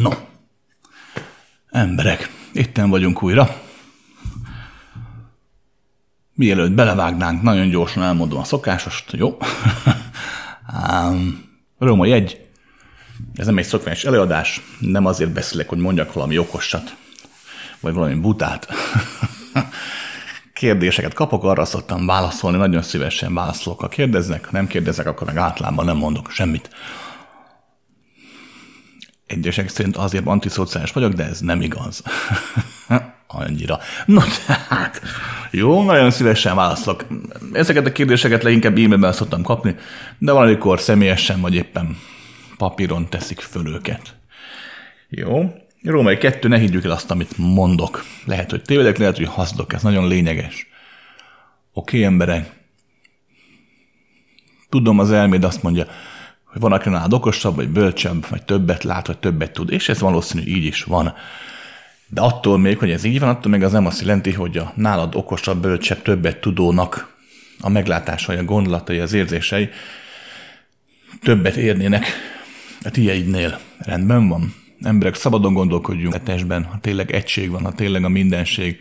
No, emberek, itten vagyunk újra. Mielőtt belevágnánk, nagyon gyorsan elmondom a szokásost, jó? Róma egy. Ez nem egy szokványos előadás, nem azért beszélek, hogy mondjak valami okosat, vagy valami butát. Kérdéseket kapok, arra szoktam válaszolni, nagyon szívesen válaszolok, ha kérdeznek, ha nem kérdezek, akkor meg általában nem mondok semmit. Egyesek szerint azért antiszociális vagyok, de ez nem igaz. Annyira. No tehát, jó, nagyon szívesen válaszolok. Ezeket a kérdéseket leginkább e-mailben szoktam kapni, de valamikor személyesen vagy éppen papíron teszik föl őket. Jó. Római kettő, ne higgyük el azt, amit mondok. Lehet, hogy tévedek, lehet, hogy hazudok, ez nagyon lényeges. Oké, emberek? Tudom, az elméd azt mondja, hogy van, aki nálad okosabb, vagy bölcsebb, vagy többet lát, vagy többet tud, és ez valószínű így is van. De attól még, hogy ez így van, attól még az nem azt jelenti, hogy a nálad okosabb, bölcsebb, többet tudónak a meglátásai, a gondolatai, az érzései többet érnének a tieidnél. Rendben van? Emberek, szabadon gondolkodjunk a testben, ha tényleg egység van, ha tényleg a mindenség,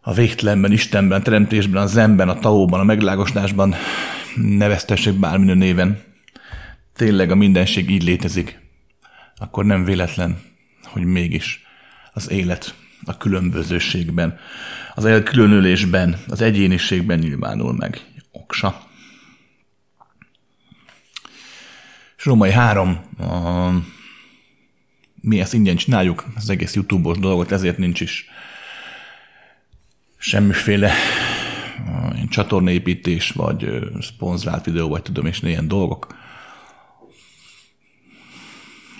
a végtelenben, Istenben, a teremtésben, a zenben, a taóban, a meglágosnásban, neveztessék bármilyen néven, tényleg a mindenség így létezik, akkor nem véletlen, hogy mégis az élet a különbözőségben, az elkülönülésben, az egyéniségben nyilvánul meg. Oksa. És Római 3, a, mi ezt ingyen csináljuk, az egész YouTube-os dolgot, ezért nincs is semmiféle csatornaépítés, vagy szponzorált videó, vagy tudom és ilyen dolgok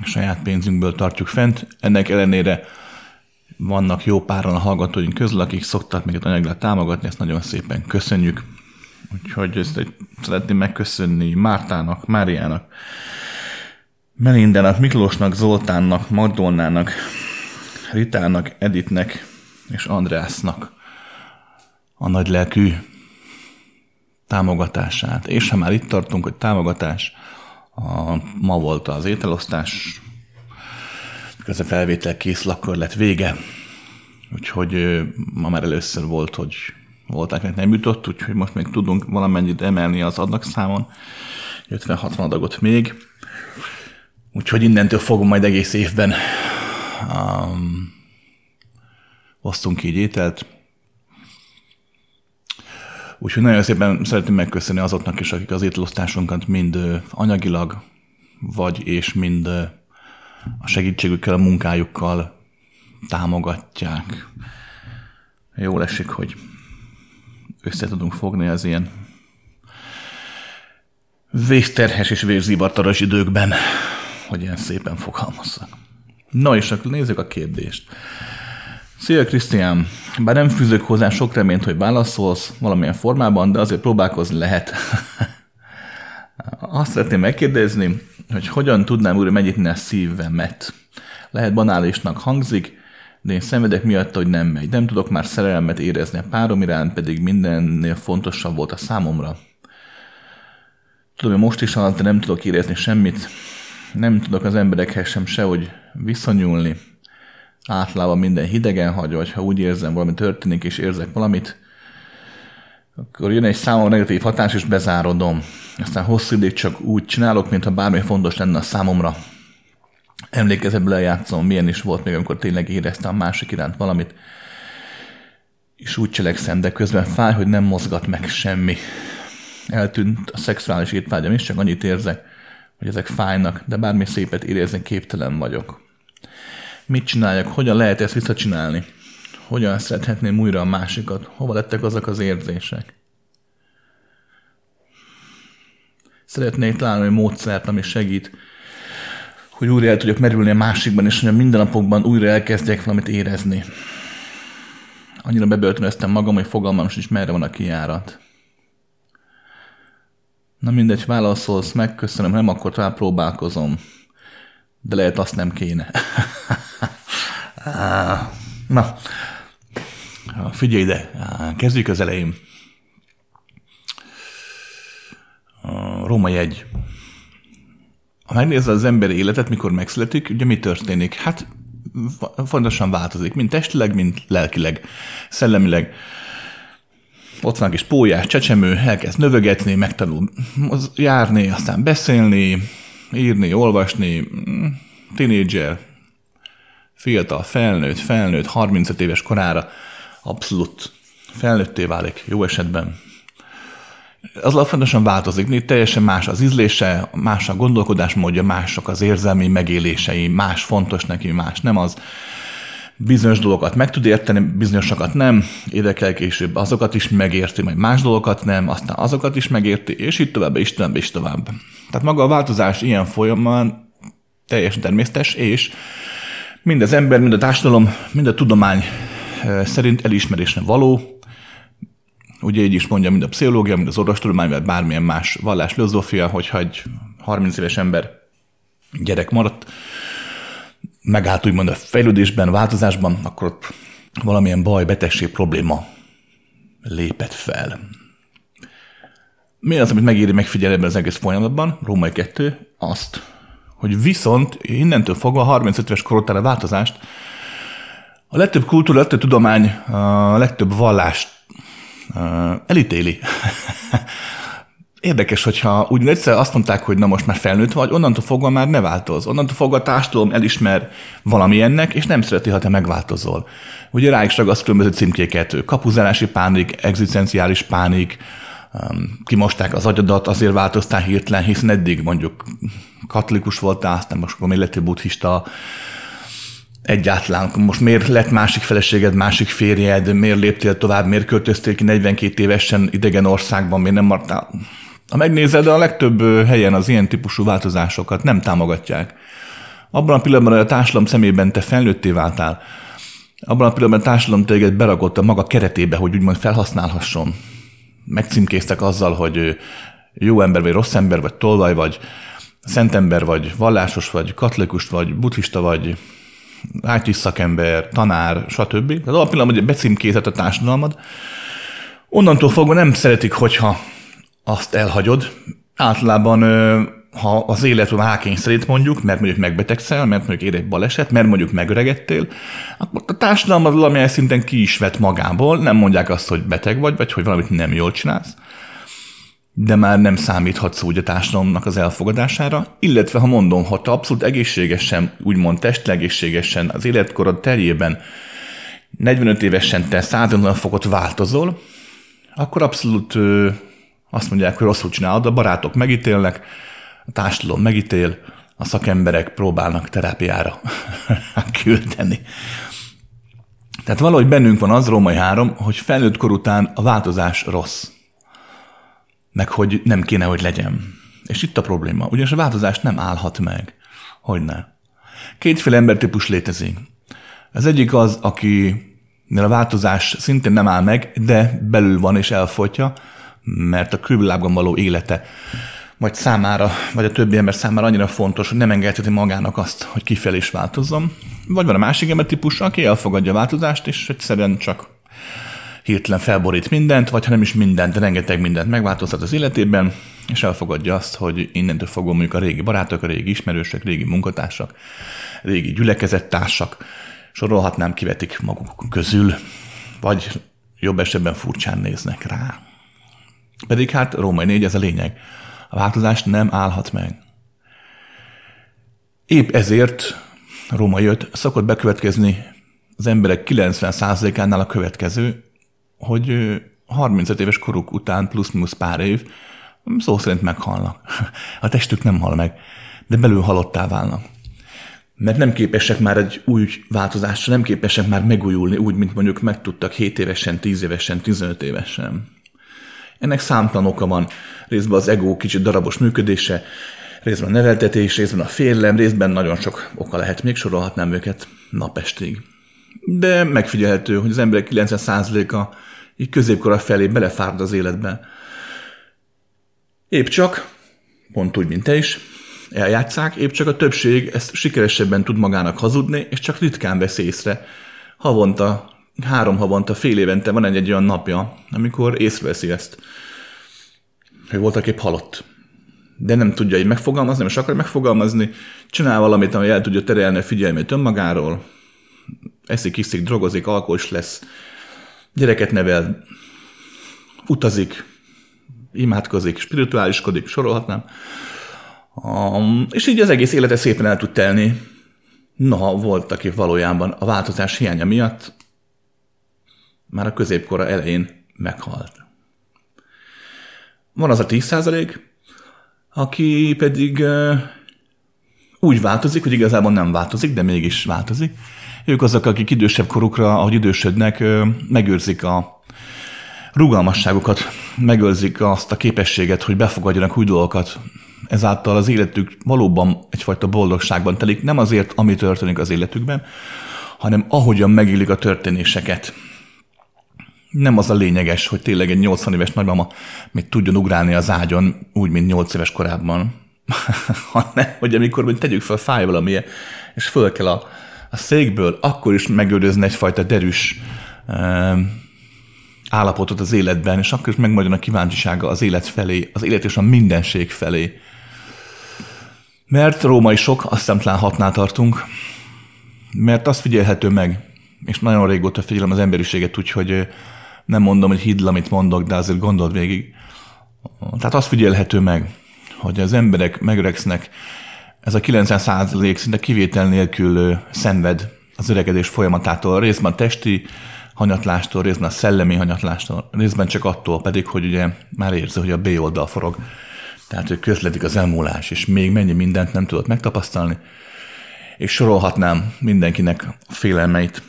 saját pénzünkből tartjuk fent. Ennek ellenére vannak jó páran a hallgatóink közül, akik szoktak minket anyagilag támogatni, ezt nagyon szépen köszönjük. Úgyhogy ezt szeretném megköszönni Mártának, Máriának, Melindának, Miklósnak, Zoltánnak, Magdolnának, Ritának, Editnek és Andrásnak a nagy lelkű támogatását. És ha már itt tartunk, hogy támogatás, a, ma volt az ételosztás, ez a felvétel kész, akkor lett vége. Úgyhogy ma már először volt, hogy volták, nem jutott, úgyhogy most még tudunk valamennyit emelni az adagszámon. 50-60 adagot még. Úgyhogy innentől fogom majd egész évben um, osztunk így ételt. Úgyhogy nagyon szépen szeretném megköszönni azoknak is, akik az ételosztásunkat mind anyagilag, vagy és mind a segítségükkel, a munkájukkal támogatják. Jó esik, hogy össze tudunk fogni az ilyen végterhes és vérzivataros időkben, hogy ilyen szépen fogalmazzak. Na és akkor nézzük a kérdést. Szia Krisztián! Bár nem fűzök hozzá sok reményt, hogy válaszolsz valamilyen formában, de azért próbálkozni lehet. Azt szeretném megkérdezni, hogy hogyan tudnám újra megnyitni a szívemet. Lehet banálisnak hangzik, de én szenvedek miatt, hogy nem megy. Nem tudok már szerelmet érezni a párom iránt, pedig mindennél fontosabb volt a számomra. Tudom, hogy most is alatt, de nem tudok érezni semmit. Nem tudok az emberekhez sem sehogy viszonyulni általában minden hidegen hagy, vagy ha úgy érzem, valami történik, és érzek valamit, akkor jön egy számomra negatív hatás, és bezárodom. Aztán hosszú időt csak úgy csinálok, mintha bármi fontos lenne a számomra. Emlékezetből eljátszom, milyen is volt még, amikor tényleg éreztem másik iránt valamit, és úgy cselekszem, de közben fáj, hogy nem mozgat meg semmi. Eltűnt a szexuális étvágyam is, csak annyit érzek, hogy ezek fájnak, de bármi szépet érezni képtelen vagyok mit csináljak, hogyan lehet ezt visszacsinálni, hogyan szerethetném újra a másikat, hova lettek azok az érzések. Szeretnék találni egy módszert, ami segít, hogy újra el tudjak merülni a másikban, és hogy a mindennapokban újra elkezdjek valamit érezni. Annyira bebörtönöztem magam, hogy fogalmam is merre van a kijárat. Na mindegy, válaszolsz, megköszönöm, nem akkor tovább próbálkozom. De lehet azt nem kéne. Na, figyelj ide, kezdjük az elején. Róma egy. ha megnézed az emberi életet, mikor megszületik, ugye mi történik? Hát fontosan változik, mind testileg, mind lelkileg, szellemileg. Ott van kis pólyás, csecsemő, elkezd növögetni, megtanul járni, aztán beszélni, írni, olvasni, tínédzser, fiatal, felnőtt, felnőtt, 35 éves korára abszolút felnőtté válik, jó esetben. Az alapvetően változik, teljesen más az ízlése, más a gondolkodásmódja, mások az érzelmi megélései, más fontos neki, más nem az. Bizonyos dolgokat meg tud érteni, bizonyosakat nem, érdekel később azokat is megérti, majd más dolgokat nem, aztán azokat is megérti, és így tovább, és tovább, és tovább. Tehát maga a változás ilyen folyamán teljesen természetes, és mind az ember, mind a társadalom, mind a tudomány eh, szerint elismerésre való, ugye így is mondja, mind a pszichológia, mind az orvostudomány, vagy bármilyen más vallás filozófia, hogyha egy 30 éves ember gyerek maradt, megállt úgymond a fejlődésben, változásban, akkor ott valamilyen baj, betegség, probléma lépett fel. Mi az, amit megéri megfigyelni ebben az egész folyamatban, Római 2, azt, hogy viszont innentől fogva a 35 éves korotára változást a legtöbb kultúra, a legtöbb tudomány, a legtöbb vallást elítéli. Érdekes, hogyha úgy egyszer azt mondták, hogy na most már felnőtt vagy, onnantól fogva már ne változ. Onnantól fogva a társadalom elismer valamilyennek, és nem szereti, ha te megváltozol. Ugye rá is ragaszt különböző címkéket, kapuzálási pánik, egzisztenciális pánik, kimosták az agyadat, azért változtál hirtelen, hiszen eddig mondjuk katolikus voltál, aztán most akkor még buddhista, egyáltalán. Most miért lett másik feleséged, másik férjed, miért léptél tovább, miért költöztél ki 42 évesen idegen országban, miért nem maradtál? Ha megnézed, a legtöbb helyen az ilyen típusú változásokat nem támogatják. Abban a pillanatban, hogy a társadalom szemében te felnőtté váltál, abban a pillanatban a társadalom téged beragott a maga keretébe, hogy úgymond felhasználhasson. Megcímkéztek azzal, hogy jó ember, vagy rossz ember, vagy tolvaj, vagy szentember, vagy vallásos, vagy katolikus, vagy buddhista, vagy IT szakember, tanár, stb. Tehát alapillanatban, hogy becímkézett a társadalmad, onnantól fogva nem szeretik, hogyha azt elhagyod. Általában ha az élet rákényszerít mondjuk, mert mondjuk megbetegszel, mert mondjuk ér egy baleset, mert mondjuk megöregedtél, akkor a társadalom valamilyen szinten ki is vett magából, nem mondják azt, hogy beteg vagy, vagy hogy valamit nem jól csinálsz, de már nem számíthatsz úgy a társadalomnak az elfogadására, illetve ha mondom, ha te abszolút egészségesen, úgymond testlegészségesen az életkorod terjében 45 évesen te 150 fokot változol, akkor abszolút ö, azt mondják, hogy rosszul csinálod, a barátok megítélnek, a társadalom megítél, a szakemberek próbálnak terápiára küldeni. Tehát valahogy bennünk van az, Római három, hogy felnőtt kor után a változás rossz meg hogy nem kéne, hogy legyen. És itt a probléma, ugyanis a változás nem állhat meg. Hogy ne? Kétféle embertípus létezik. Az egyik az, aki a változás szintén nem áll meg, de belül van és elfogyja, mert a külvilágban való élete vagy számára, vagy a többi ember számára annyira fontos, hogy nem engedheti magának azt, hogy kifelé is változzon. Vagy van a másik embertípus, aki elfogadja a változást, és egyszerűen csak hirtelen felborít mindent, vagy ha nem is mindent, de rengeteg mindent megváltoztat az életében, és elfogadja azt, hogy innentől fogva mondjuk a régi barátok, a régi ismerősök, régi munkatársak, régi gyülekezettársak, sorolhatnám, kivetik maguk közül, vagy jobb esetben furcsán néznek rá. Pedig hát Római 4 ez a lényeg. A változás nem állhat meg. Épp ezért Római 5 szokott bekövetkezni az emberek 90%-ánál a következő, hogy 35 éves koruk után plusz-minusz pár év szó szerint meghalnak. A testük nem hal meg, de belül halottá válnak. Mert nem képesek már egy új változásra, nem képesek már megújulni úgy, mint mondjuk megtudtak 7 évesen, 10 évesen, 15 évesen. Ennek számtalan oka van. Részben az ego kicsit darabos működése, részben a neveltetés, részben a félelem, részben nagyon sok oka lehet, még sorolhatnám őket napestig. De megfigyelhető, hogy az emberek 90%-a így középkora felé belefárd az életbe. Épp csak, pont úgy, mint te is, eljátszák, épp csak a többség ezt sikeresebben tud magának hazudni, és csak ritkán vesz észre. Havonta, három havonta, fél évente van egy, egy olyan napja, amikor észreveszi ezt, hogy voltak épp halott. de nem tudja így megfogalmazni, is akar megfogalmazni, csinál valamit, ami el tudja terelni a figyelmét önmagáról, eszik, iszik, drogozik, alkoholis lesz, gyereket nevel, utazik, imádkozik, spirituáliskodik, sorolhatnám. Um, és így az egész élete szépen el tud telni. Noha volt, aki valójában a változás hiánya miatt már a középkora elején meghalt. Van az a 10% aki pedig uh, úgy változik, hogy igazából nem változik, de mégis változik. Ők azok, akik idősebb korukra, ahogy idősödnek, megőrzik a rugalmasságukat, megőrzik azt a képességet, hogy befogadjanak új dolgokat. Ezáltal az életük valóban egyfajta boldogságban telik, nem azért, ami történik az életükben, hanem ahogyan megélik a történéseket. Nem az a lényeges, hogy tényleg egy 80 éves nagymama még tudjon ugrálni az ágyon, úgy, mint 8 éves korában, hanem, hogy amikor hogy tegyük fel, fáj valamilyen, és föl kell a, a székből, akkor is megőrizni egyfajta derűs állapotot az életben, és akkor is megmaradjon a kíváncsisága az élet felé, az élet és a mindenség felé. Mert római sok, aztán talán hatnál tartunk, mert azt figyelhető meg, és nagyon régóta figyelem az emberiséget, úgyhogy nem mondom, hogy hidd, amit mondok, de azért gondold végig. Tehát azt figyelhető meg, hogy az emberek megöregsznek, ez a 90 százalék szinte kivétel nélkül szenved az öregedés folyamatától, részben a testi hanyatlástól, részben a szellemi hanyatlástól, részben csak attól pedig, hogy ugye már érzi, hogy a B oldal forog. Tehát, hogy közledik az elmúlás, és még mennyi mindent nem tudott megtapasztalni. És sorolhatnám mindenkinek a félelmeit,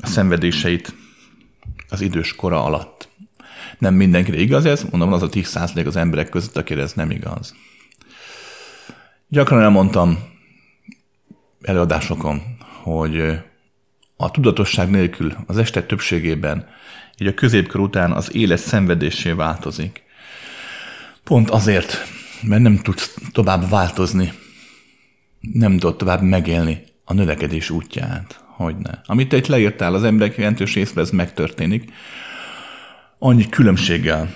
a szenvedéseit az idős kora alatt. Nem mindenkire igaz ez, mondom, az a 10% az emberek között, akire ez nem igaz. Gyakran elmondtam előadásokon, hogy a tudatosság nélkül az este többségében, így a középkor után az élet szenvedésé változik. Pont azért, mert nem tudsz tovább változni, nem tudod tovább megélni a növekedés útját. Hogy ne. Amit te itt leírtál, az emberek jelentős részben ez megtörténik, annyi különbséggel,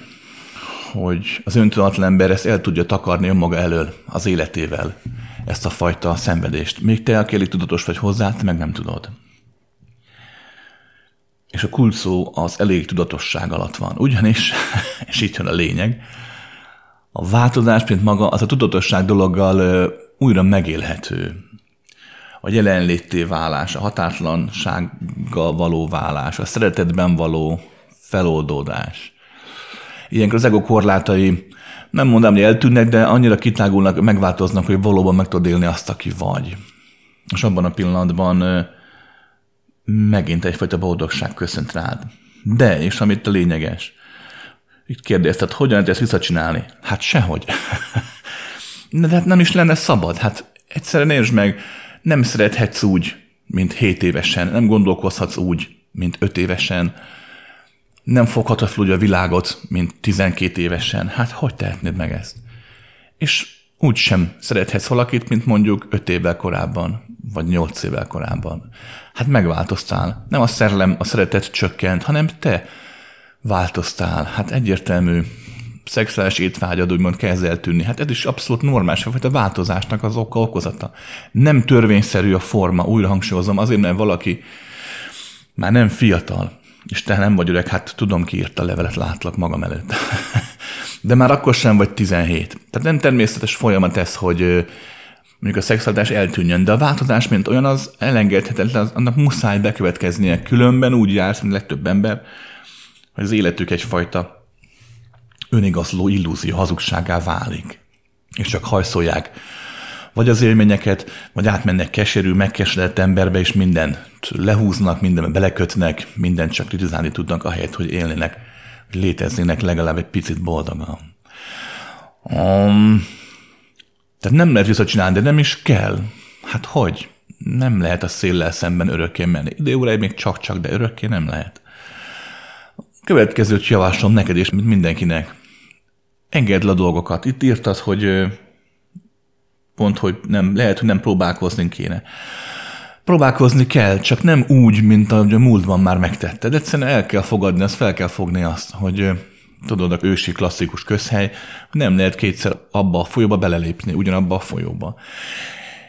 hogy az öntudatlan ember ezt el tudja takarni önmaga elől az életével, ezt a fajta szenvedést. Még te, aki elég tudatos vagy hozzá, te meg nem tudod és a kult szó az elég tudatosság alatt van. Ugyanis, és itt jön a lényeg, a változás, mint maga, az a tudatosság dologgal újra megélhető. A jelenlétté válás, a határtlansággal való válás, a szeretetben való feloldódás. Ilyenkor az ego korlátai nem mondom, hogy eltűnnek, de annyira kitágulnak, megváltoznak, hogy valóban meg tudod élni azt, aki vagy. És abban a pillanatban megint egyfajta boldogság köszönt rád. De, és amit a lényeges, itt kérdezted, hogyan lehet ezt visszacsinálni? Hát sehogy. De hát nem is lenne szabad. Hát egyszerűen értsd meg, nem szerethetsz úgy, mint 7 évesen, nem gondolkozhatsz úgy, mint 5 évesen, nem foghatod fel úgy a világot, mint 12 évesen. Hát hogy tehetnéd meg ezt? És úgy sem szerethetsz valakit, mint mondjuk 5 évvel korábban, vagy 8 évvel korábban. Hát megváltoztál. Nem a szerelem, a szeretet csökkent, hanem te változtál. Hát egyértelmű szexuális étvágyad úgymond kezd eltűnni. Hát ez is abszolút normális, vagy a változásnak az oka okozata. Nem törvényszerű a forma, újra hangsúlyozom, azért mert valaki már nem fiatal, és te nem vagy öreg, hát tudom, ki írt a levelet, látlak magam előtt. De már akkor sem vagy 17. Tehát nem természetes folyamat ez, hogy mondjuk a szexualitás eltűnjön, de a változás, mint olyan, az elengedhetetlen, annak muszáj bekövetkeznie. Különben úgy jársz, mint legtöbb ember, hogy az életük egyfajta önigazló illúzió hazugságá válik. És csak hajszolják vagy az élményeket, vagy átmennek keserű, megkeseredett emberbe, és mindent lehúznak, mindenbe belekötnek, mindent csak kritizálni tudnak, ahelyett, hogy élnének, hogy léteznének legalább egy picit boldogan. Um, tehát nem lehet visszacsinálni, de nem is kell. Hát hogy? Nem lehet a széllel szemben örökké menni. Ide még csak-csak, de örökké nem lehet. Következőt javaslom neked és mindenkinek. Engedd le a dolgokat. Itt írtad, hogy pont, hogy nem, lehet, hogy nem próbálkozni kéne. Próbálkozni kell, csak nem úgy, mint ahogy a múltban már megtetted. Egyszerűen el kell fogadni, azt fel kell fogni azt, hogy tudod, a ősi klasszikus közhely, nem lehet kétszer abba a folyóba belelépni, ugyanabba a folyóba.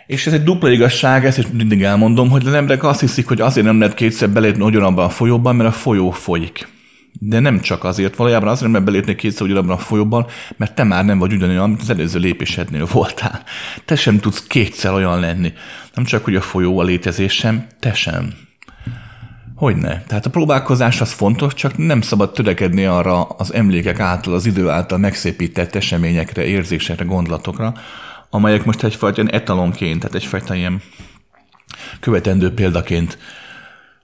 És ez egy dupla igazság, ezt is mindig elmondom, hogy az emberek azt hiszik, hogy azért nem lehet kétszer belépni ugyanabban a folyóban, mert a folyó folyik. De nem csak azért, valójában azért nem belépni kétszer ugyanabban a folyóban, mert te már nem vagy ugyanolyan, mint az előző lépésednél voltál. Te sem tudsz kétszer olyan lenni. Nem csak, hogy a folyó a létezés sem, te sem. Hogyne. Tehát a próbálkozás az fontos, csak nem szabad törekedni arra az emlékek által, az idő által megszépített eseményekre, érzésekre, gondolatokra, amelyek most egyfajta ilyen etalonként, tehát egyfajta ilyen követendő példaként,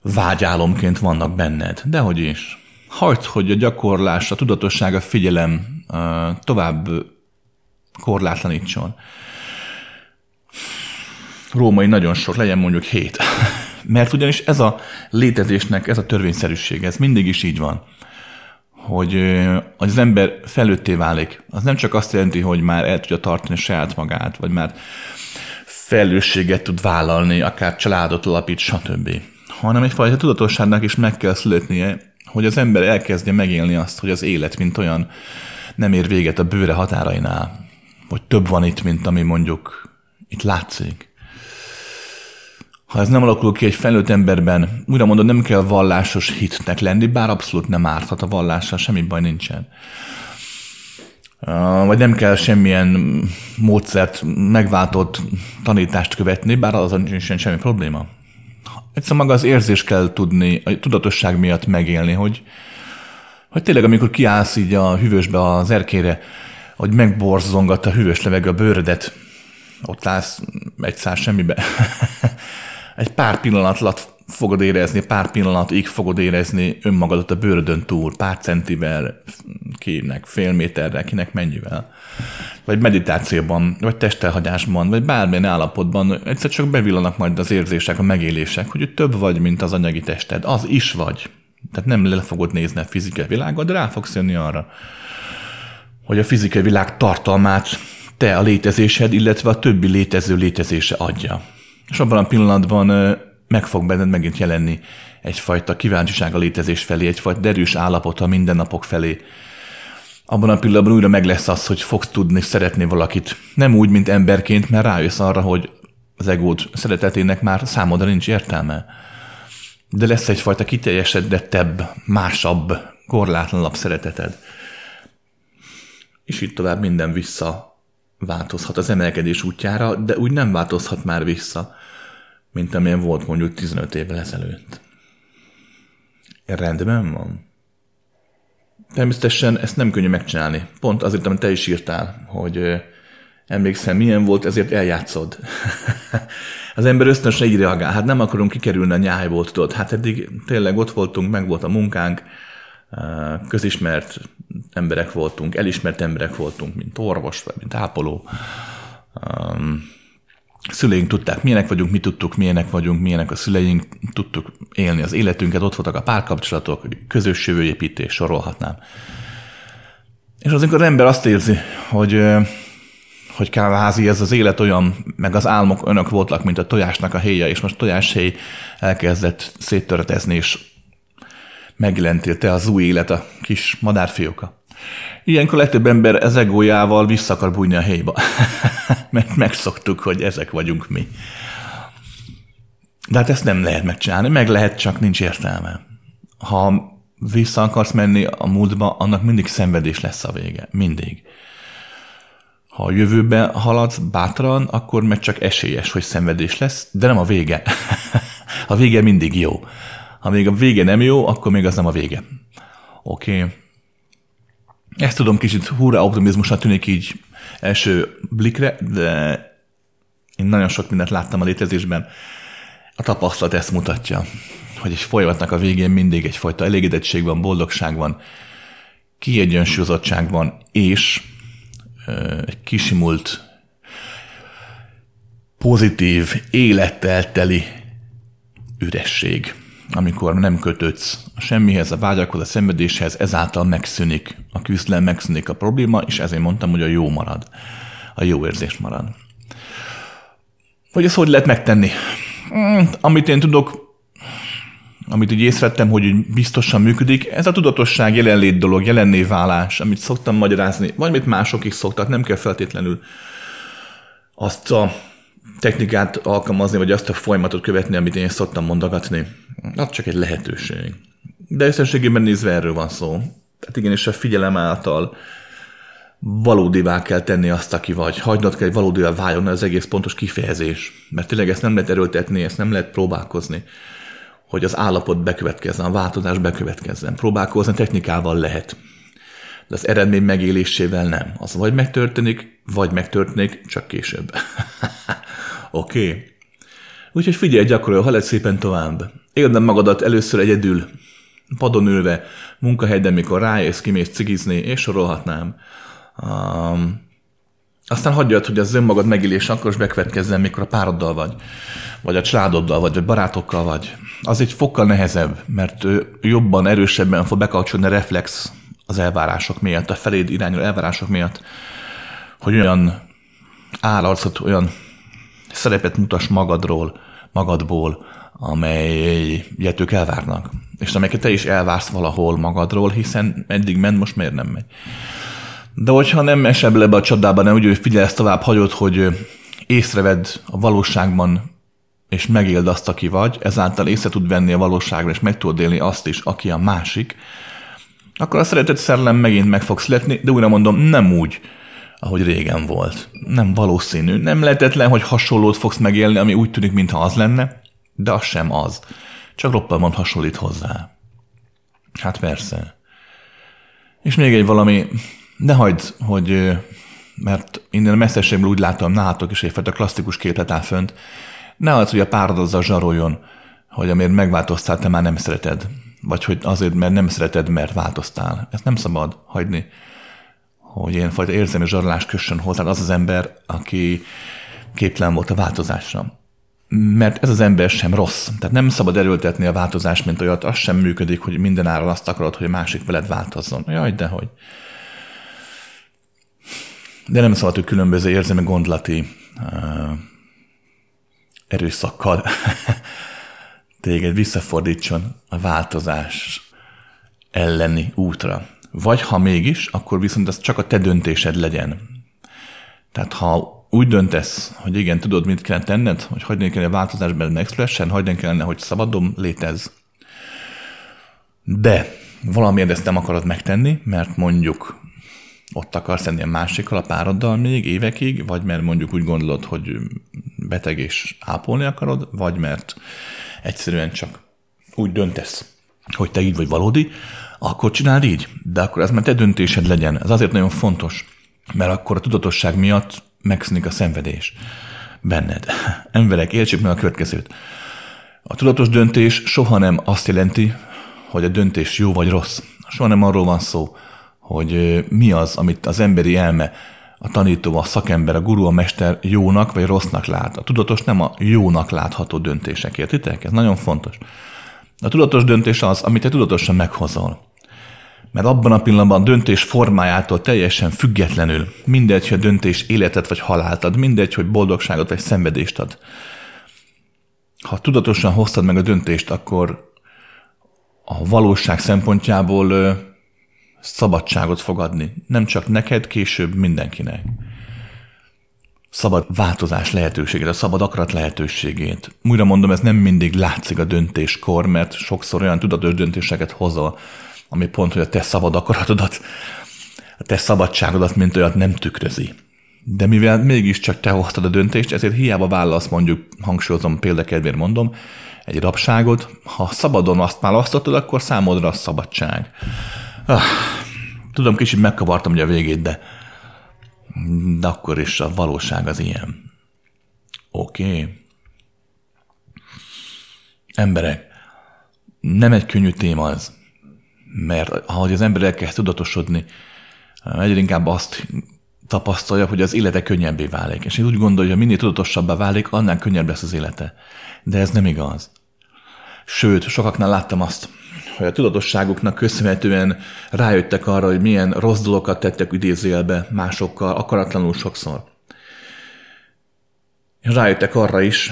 vágyálomként vannak benned. Dehogy is. Hagyd, hogy a gyakorlás, a tudatosság, a figyelem tovább korlátlanítson. Római nagyon sok, legyen mondjuk hét. Mert ugyanis ez a létezésnek, ez a törvényszerűség, ez mindig is így van hogy az ember felőtté válik. Az nem csak azt jelenti, hogy már el tudja tartani saját magát, vagy már felelősséget tud vállalni, akár családot alapít, stb. Hanem egyfajta tudatosságnak is meg kell születnie, hogy az ember elkezdje megélni azt, hogy az élet, mint olyan, nem ér véget a bőre határainál, hogy több van itt, mint ami mondjuk itt látszik ha ez nem alakul ki egy felnőtt emberben, újra mondom, nem kell vallásos hitnek lenni, bár abszolút nem árthat a vallással, semmi baj nincsen. Vagy nem kell semmilyen módszert, megváltott tanítást követni, bár az nincsen semmi probléma. Egyszerűen maga az érzés kell tudni, a tudatosság miatt megélni, hogy, hogy tényleg amikor kiállsz így a hűvösbe, az erkére, hogy megborzongat a hűvös levegő a bőrödet, ott állsz egy szár semmibe. egy pár pillanat alatt fogod érezni, pár pillanatig fogod érezni önmagadat a bőrödön túl, pár centivel, kinek fél méterre, kinek mennyivel. Vagy meditációban, vagy testelhagyásban, vagy bármilyen állapotban egyszer csak bevillanak majd az érzések, a megélések, hogy több vagy, mint az anyagi tested. Az is vagy. Tehát nem le fogod nézni a fizikai világot, de rá fogsz jönni arra, hogy a fizikai világ tartalmát te a létezésed, illetve a többi létező létezése adja. És abban a pillanatban meg fog benned megint jelenni egyfajta kíváncsiság a létezés felé, egyfajta derűs állapot a mindennapok felé. Abban a pillanatban újra meg lesz az, hogy fogsz tudni szeretni valakit. Nem úgy, mint emberként, mert rájössz arra, hogy az egód szeretetének már számodra nincs értelme. De lesz egyfajta kiteljesedettebb, másabb, korlátlanabb szereteted. És itt tovább minden vissza változhat az emelkedés útjára, de úgy nem változhat már vissza, mint amilyen volt mondjuk 15 évvel ezelőtt. Rendben van. Természetesen ezt nem könnyű megcsinálni. Pont azért, amit te is írtál, hogy emlékszem, milyen volt, ezért eljátszod. az ember ösztönösen így reagál. Hát nem akarunk kikerülni a nyájból, tudod. Hát eddig tényleg ott voltunk, meg volt a munkánk, közismert emberek voltunk, elismert emberek voltunk, mint orvos, vagy mint ápoló. Um, szüleink tudták, milyenek vagyunk, mi tudtuk, milyenek vagyunk, milyenek a szüleink, tudtuk élni az életünket, ott voltak a párkapcsolatok, közös jövőépítés, sorolhatnám. És az, amikor az ember azt érzi, hogy hogy kávázi, ez az élet olyan, meg az álmok önök voltak, mint a tojásnak a héja, és most tojáshéj elkezdett széttöretezni, és megjelentél te az új élet, a kis madárfióka. Ilyenkor legtöbb ember ez egójával vissza akar bújni a helyba, mert megszoktuk, hogy ezek vagyunk mi. De hát ezt nem lehet megcsinálni, meg lehet, csak nincs értelme. Ha vissza akarsz menni a múltba, annak mindig szenvedés lesz a vége. Mindig. Ha a jövőbe haladsz bátran, akkor meg csak esélyes, hogy szenvedés lesz, de nem a vége. a vége mindig jó. Ha még a vége nem jó, akkor még az nem a vége. Oké. Okay. Ezt tudom, kicsit hurra optimizmusnak tűnik így első blikre, de én nagyon sok mindent láttam a létezésben. A tapasztalat ezt mutatja, hogy egy folyamatnak a végén mindig egyfajta elégedettség van, boldogság van, kiegyensúlyozottság van, és egy kisimult, pozitív, élettel teli üresség amikor nem kötődsz semmihez, a vágyakhoz, a szenvedéshez, ezáltal megszűnik a küzdelem, megszűnik a probléma, és ezért mondtam, hogy a jó marad. A jó érzés marad. Hogy ezt hogy lehet megtenni? Hmm, amit én tudok, amit így észrevettem, hogy biztosan működik, ez a tudatosság jelenlét dolog, jelenné válás, amit szoktam magyarázni, vagy amit mások is szoktak, nem kell feltétlenül azt a technikát alkalmazni, vagy azt a folyamatot követni, amit én szoktam mondogatni. Az csak egy lehetőség. De összességében nézve erről van szó. Tehát igenis a figyelem által valódivá kell tenni azt, aki vagy. Hagynod kell, hogy valódivá váljon az egész pontos kifejezés. Mert tényleg ezt nem lehet erőltetni, ezt nem lehet próbálkozni, hogy az állapot bekövetkezzen, a változás bekövetkezzen. Próbálkozni technikával lehet. De az eredmény megélésével nem. Az vagy megtörténik, vagy megtörténik, csak később. Oké? Okay. Úgyhogy figyelj, gyakorolj, haladj szépen tovább. Éld magadat először egyedül, padon ülve, munkahelyben, mikor rájössz, kimész cigizni, és sorolhatnám. Um, aztán hagyjad, hogy az önmagad megélés akkor is bekövetkezzen, mikor a pároddal vagy, vagy a családoddal vagy, vagy barátokkal vagy. Az egy fokkal nehezebb, mert ő jobban, erősebben fog bekapcsolni a reflex az elvárások miatt, a feléd irányuló elvárások miatt, hogy olyan állarcot, olyan szerepet mutas magadról, magadból, amelyet ők elvárnak. És amelyeket te is elvársz valahol magadról, hiszen eddig ment, most miért nem megy. De hogyha nem esel bele ebbe a csodába, nem úgy, hogy figyelsz tovább, hagyod, hogy észrevedd a valóságban, és megéld azt, aki vagy, ezáltal észre tud venni a valóságra, és meg tudod élni azt is, aki a másik, akkor a szeretet szellem megint meg fog születni, de újra mondom, nem úgy, ahogy régen volt. Nem valószínű. Nem lehetetlen, hogy hasonlót fogsz megélni, ami úgy tűnik, mintha az lenne, de az sem az. Csak roppalmon hasonlít hozzá. Hát persze. És még egy valami, ne hagyd, hogy, mert innen messzeségből úgy látom, nálatok is egyfajta klasszikus képlet áll fönt, ne az, hogy a párod azzal zsaroljon, hogy amiért megváltoztál, te már nem szereted. Vagy hogy azért, mert nem szereted, mert változtál. Ezt nem szabad hagyni hogy ilyenfajta érzelmi zsarolás kössön hozzá az az ember, aki képtelen volt a változásra. Mert ez az ember sem rossz. Tehát nem szabad erőltetni a változást, mint olyat, az sem működik, hogy minden áron azt akarod, hogy másik veled változzon. Jaj, dehogy. De nem szabad, hogy különböző érzelmi gondolati uh, erőszakkal téged visszafordítson a változás elleni útra. Vagy ha mégis, akkor viszont ez csak a te döntésed legyen. Tehát ha úgy döntesz, hogy igen, tudod, mit kell tenned, hogy hagyni kellene a változás benne megszülessen, hagyni kellene, hogy szabadon létez. De valamiért ezt nem akarod megtenni, mert mondjuk ott akarsz lenni a másikkal, a pároddal még évekig, vagy mert mondjuk úgy gondolod, hogy beteg és ápolni akarod, vagy mert egyszerűen csak úgy döntesz, hogy te így vagy valódi, akkor csináld így. De akkor ez már te döntésed legyen. Ez azért nagyon fontos, mert akkor a tudatosság miatt megszűnik a szenvedés benned. Emberek, értsék meg a következőt. A tudatos döntés soha nem azt jelenti, hogy a döntés jó vagy rossz. Soha nem arról van szó, hogy mi az, amit az emberi elme, a tanító, a szakember, a guru, a mester jónak vagy rossznak lát. A tudatos nem a jónak látható döntések, értitek? Ez nagyon fontos. A tudatos döntés az, amit te tudatosan meghozol. Mert abban a pillanatban a döntés formájától teljesen függetlenül, mindegy, hogy a döntés életet vagy halált ad, mindegy, hogy boldogságot vagy szenvedést ad. Ha tudatosan hoztad meg a döntést, akkor a valóság szempontjából ö, szabadságot fog adni. Nem csak neked, később mindenkinek. Szabad változás lehetőségét, a szabad akarat lehetőségét. Újra mondom, ez nem mindig látszik a döntéskor, mert sokszor olyan tudatos döntéseket hozol, ami pont, hogy a te szabad akaratodat, a te szabadságodat, mint olyat nem tükrözi. De mivel mégiscsak te hoztad a döntést, ezért hiába válasz mondjuk, hangsúlyozom, példakedvéért mondom, egy rabságot, ha szabadon azt választottad, akkor számodra a szabadság. Ah, tudom, kicsit megkavartam ugye a végét, de, de akkor is a valóság az ilyen. Oké. Okay. Emberek, nem egy könnyű téma az mert ahogy az ember elkezd tudatosodni, egyre inkább azt tapasztalja, hogy az élete könnyebbé válik. És én úgy gondolja, hogy minél tudatosabbá válik, annál könnyebb lesz az élete. De ez nem igaz. Sőt, sokaknál láttam azt, hogy a tudatosságuknak köszönhetően rájöttek arra, hogy milyen rossz dolgokat tettek idézőjelbe másokkal, akaratlanul sokszor. Rájöttek arra is,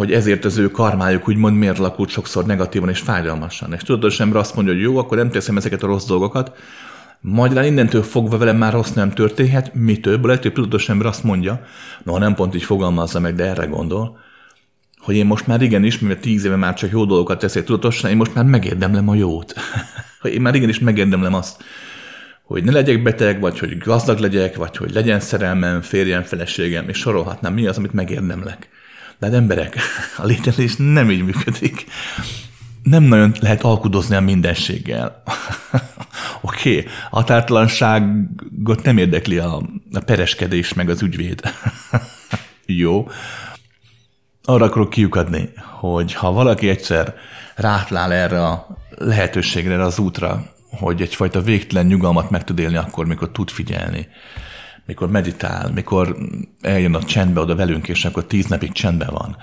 hogy ezért az ő karmájuk úgymond miért alakult sokszor negatívan és fájdalmasan. És tudatosan ember azt mondja, hogy jó, akkor nem teszem ezeket a rossz dolgokat, majd rá innentől fogva velem már rossz nem történhet, mi több, a legtöbb tudatos ember azt mondja, no, nem pont így fogalmazza meg, de erre gondol, hogy én most már igenis, mivel tíz éve már csak jó dolgokat teszek tudatosan, én most már megérdemlem a jót. hogy én már igenis megérdemlem azt, hogy ne legyek beteg, vagy hogy gazdag legyek, vagy hogy legyen szerelmem, férjem, feleségem, és sorolhatnám, mi az, amit megérdemlek. De hát emberek, a létezés nem így működik. Nem nagyon lehet alkudozni a mindenséggel. Oké, okay. a tártalanságot nem érdekli a, a pereskedés meg az ügyvéd. Jó. Arra akarok kiukadni, hogy ha valaki egyszer rátlál erre a lehetőségre, erre az útra, hogy egyfajta végtelen nyugalmat meg tud élni akkor, mikor tud figyelni, mikor meditál, mikor eljön a csendbe oda velünk, és akkor tíz napig csendben van,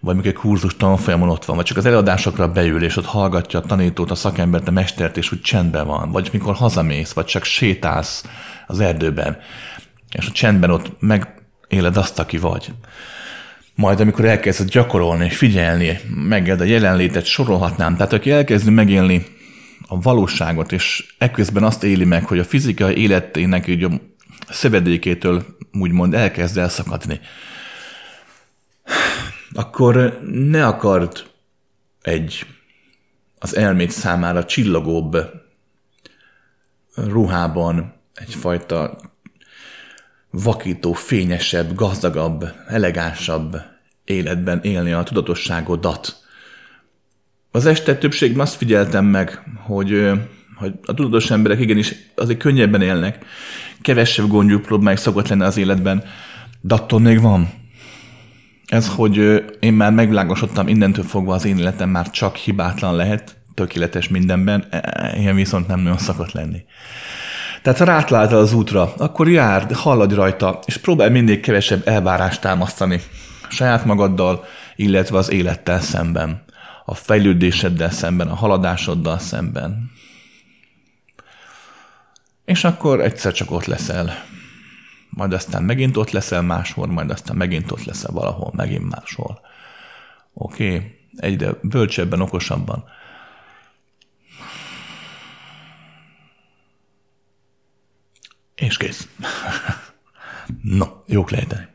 vagy mikor egy kurzus tanfolyamon ott van, vagy csak az előadásokra beül, és ott hallgatja a tanítót, a szakembert, a mestert, és úgy csendben van, vagy mikor hazamész, vagy csak sétálsz az erdőben, és a csendben ott megéled azt, aki vagy. Majd amikor elkezded gyakorolni, figyelni, megéled a jelenlétet, sorolhatnám. Tehát aki elkezdi megélni a valóságot, és ekközben azt éli meg, hogy a fizikai életének így szövedékétől úgymond elkezd elszakadni, akkor ne akard egy az elmét számára csillogóbb ruhában egyfajta vakító, fényesebb, gazdagabb, elegánsabb életben élni a tudatosságodat, az este többségben azt figyeltem meg, hogy, hogy a tudatos emberek igenis azért könnyebben élnek, kevesebb gondjuk próbálják szokott lenni az életben, de attól még van. Ez, hogy én már megvilágosodtam, innentől fogva az én életem már csak hibátlan lehet, tökéletes mindenben, e, e, ilyen viszont nem nagyon szokott lenni. Tehát ha rátláltál az útra, akkor járd, halladj rajta, és próbálj mindig kevesebb elvárást támasztani saját magaddal, illetve az élettel szemben a fejlődéseddel szemben, a haladásoddal szemben. És akkor egyszer csak ott leszel. Majd aztán megint ott leszel máshol, majd aztán megint ott leszel valahol, megint máshol. Oké, okay. egyre bölcsebben, okosabban. És kész. no, jók lehetnek.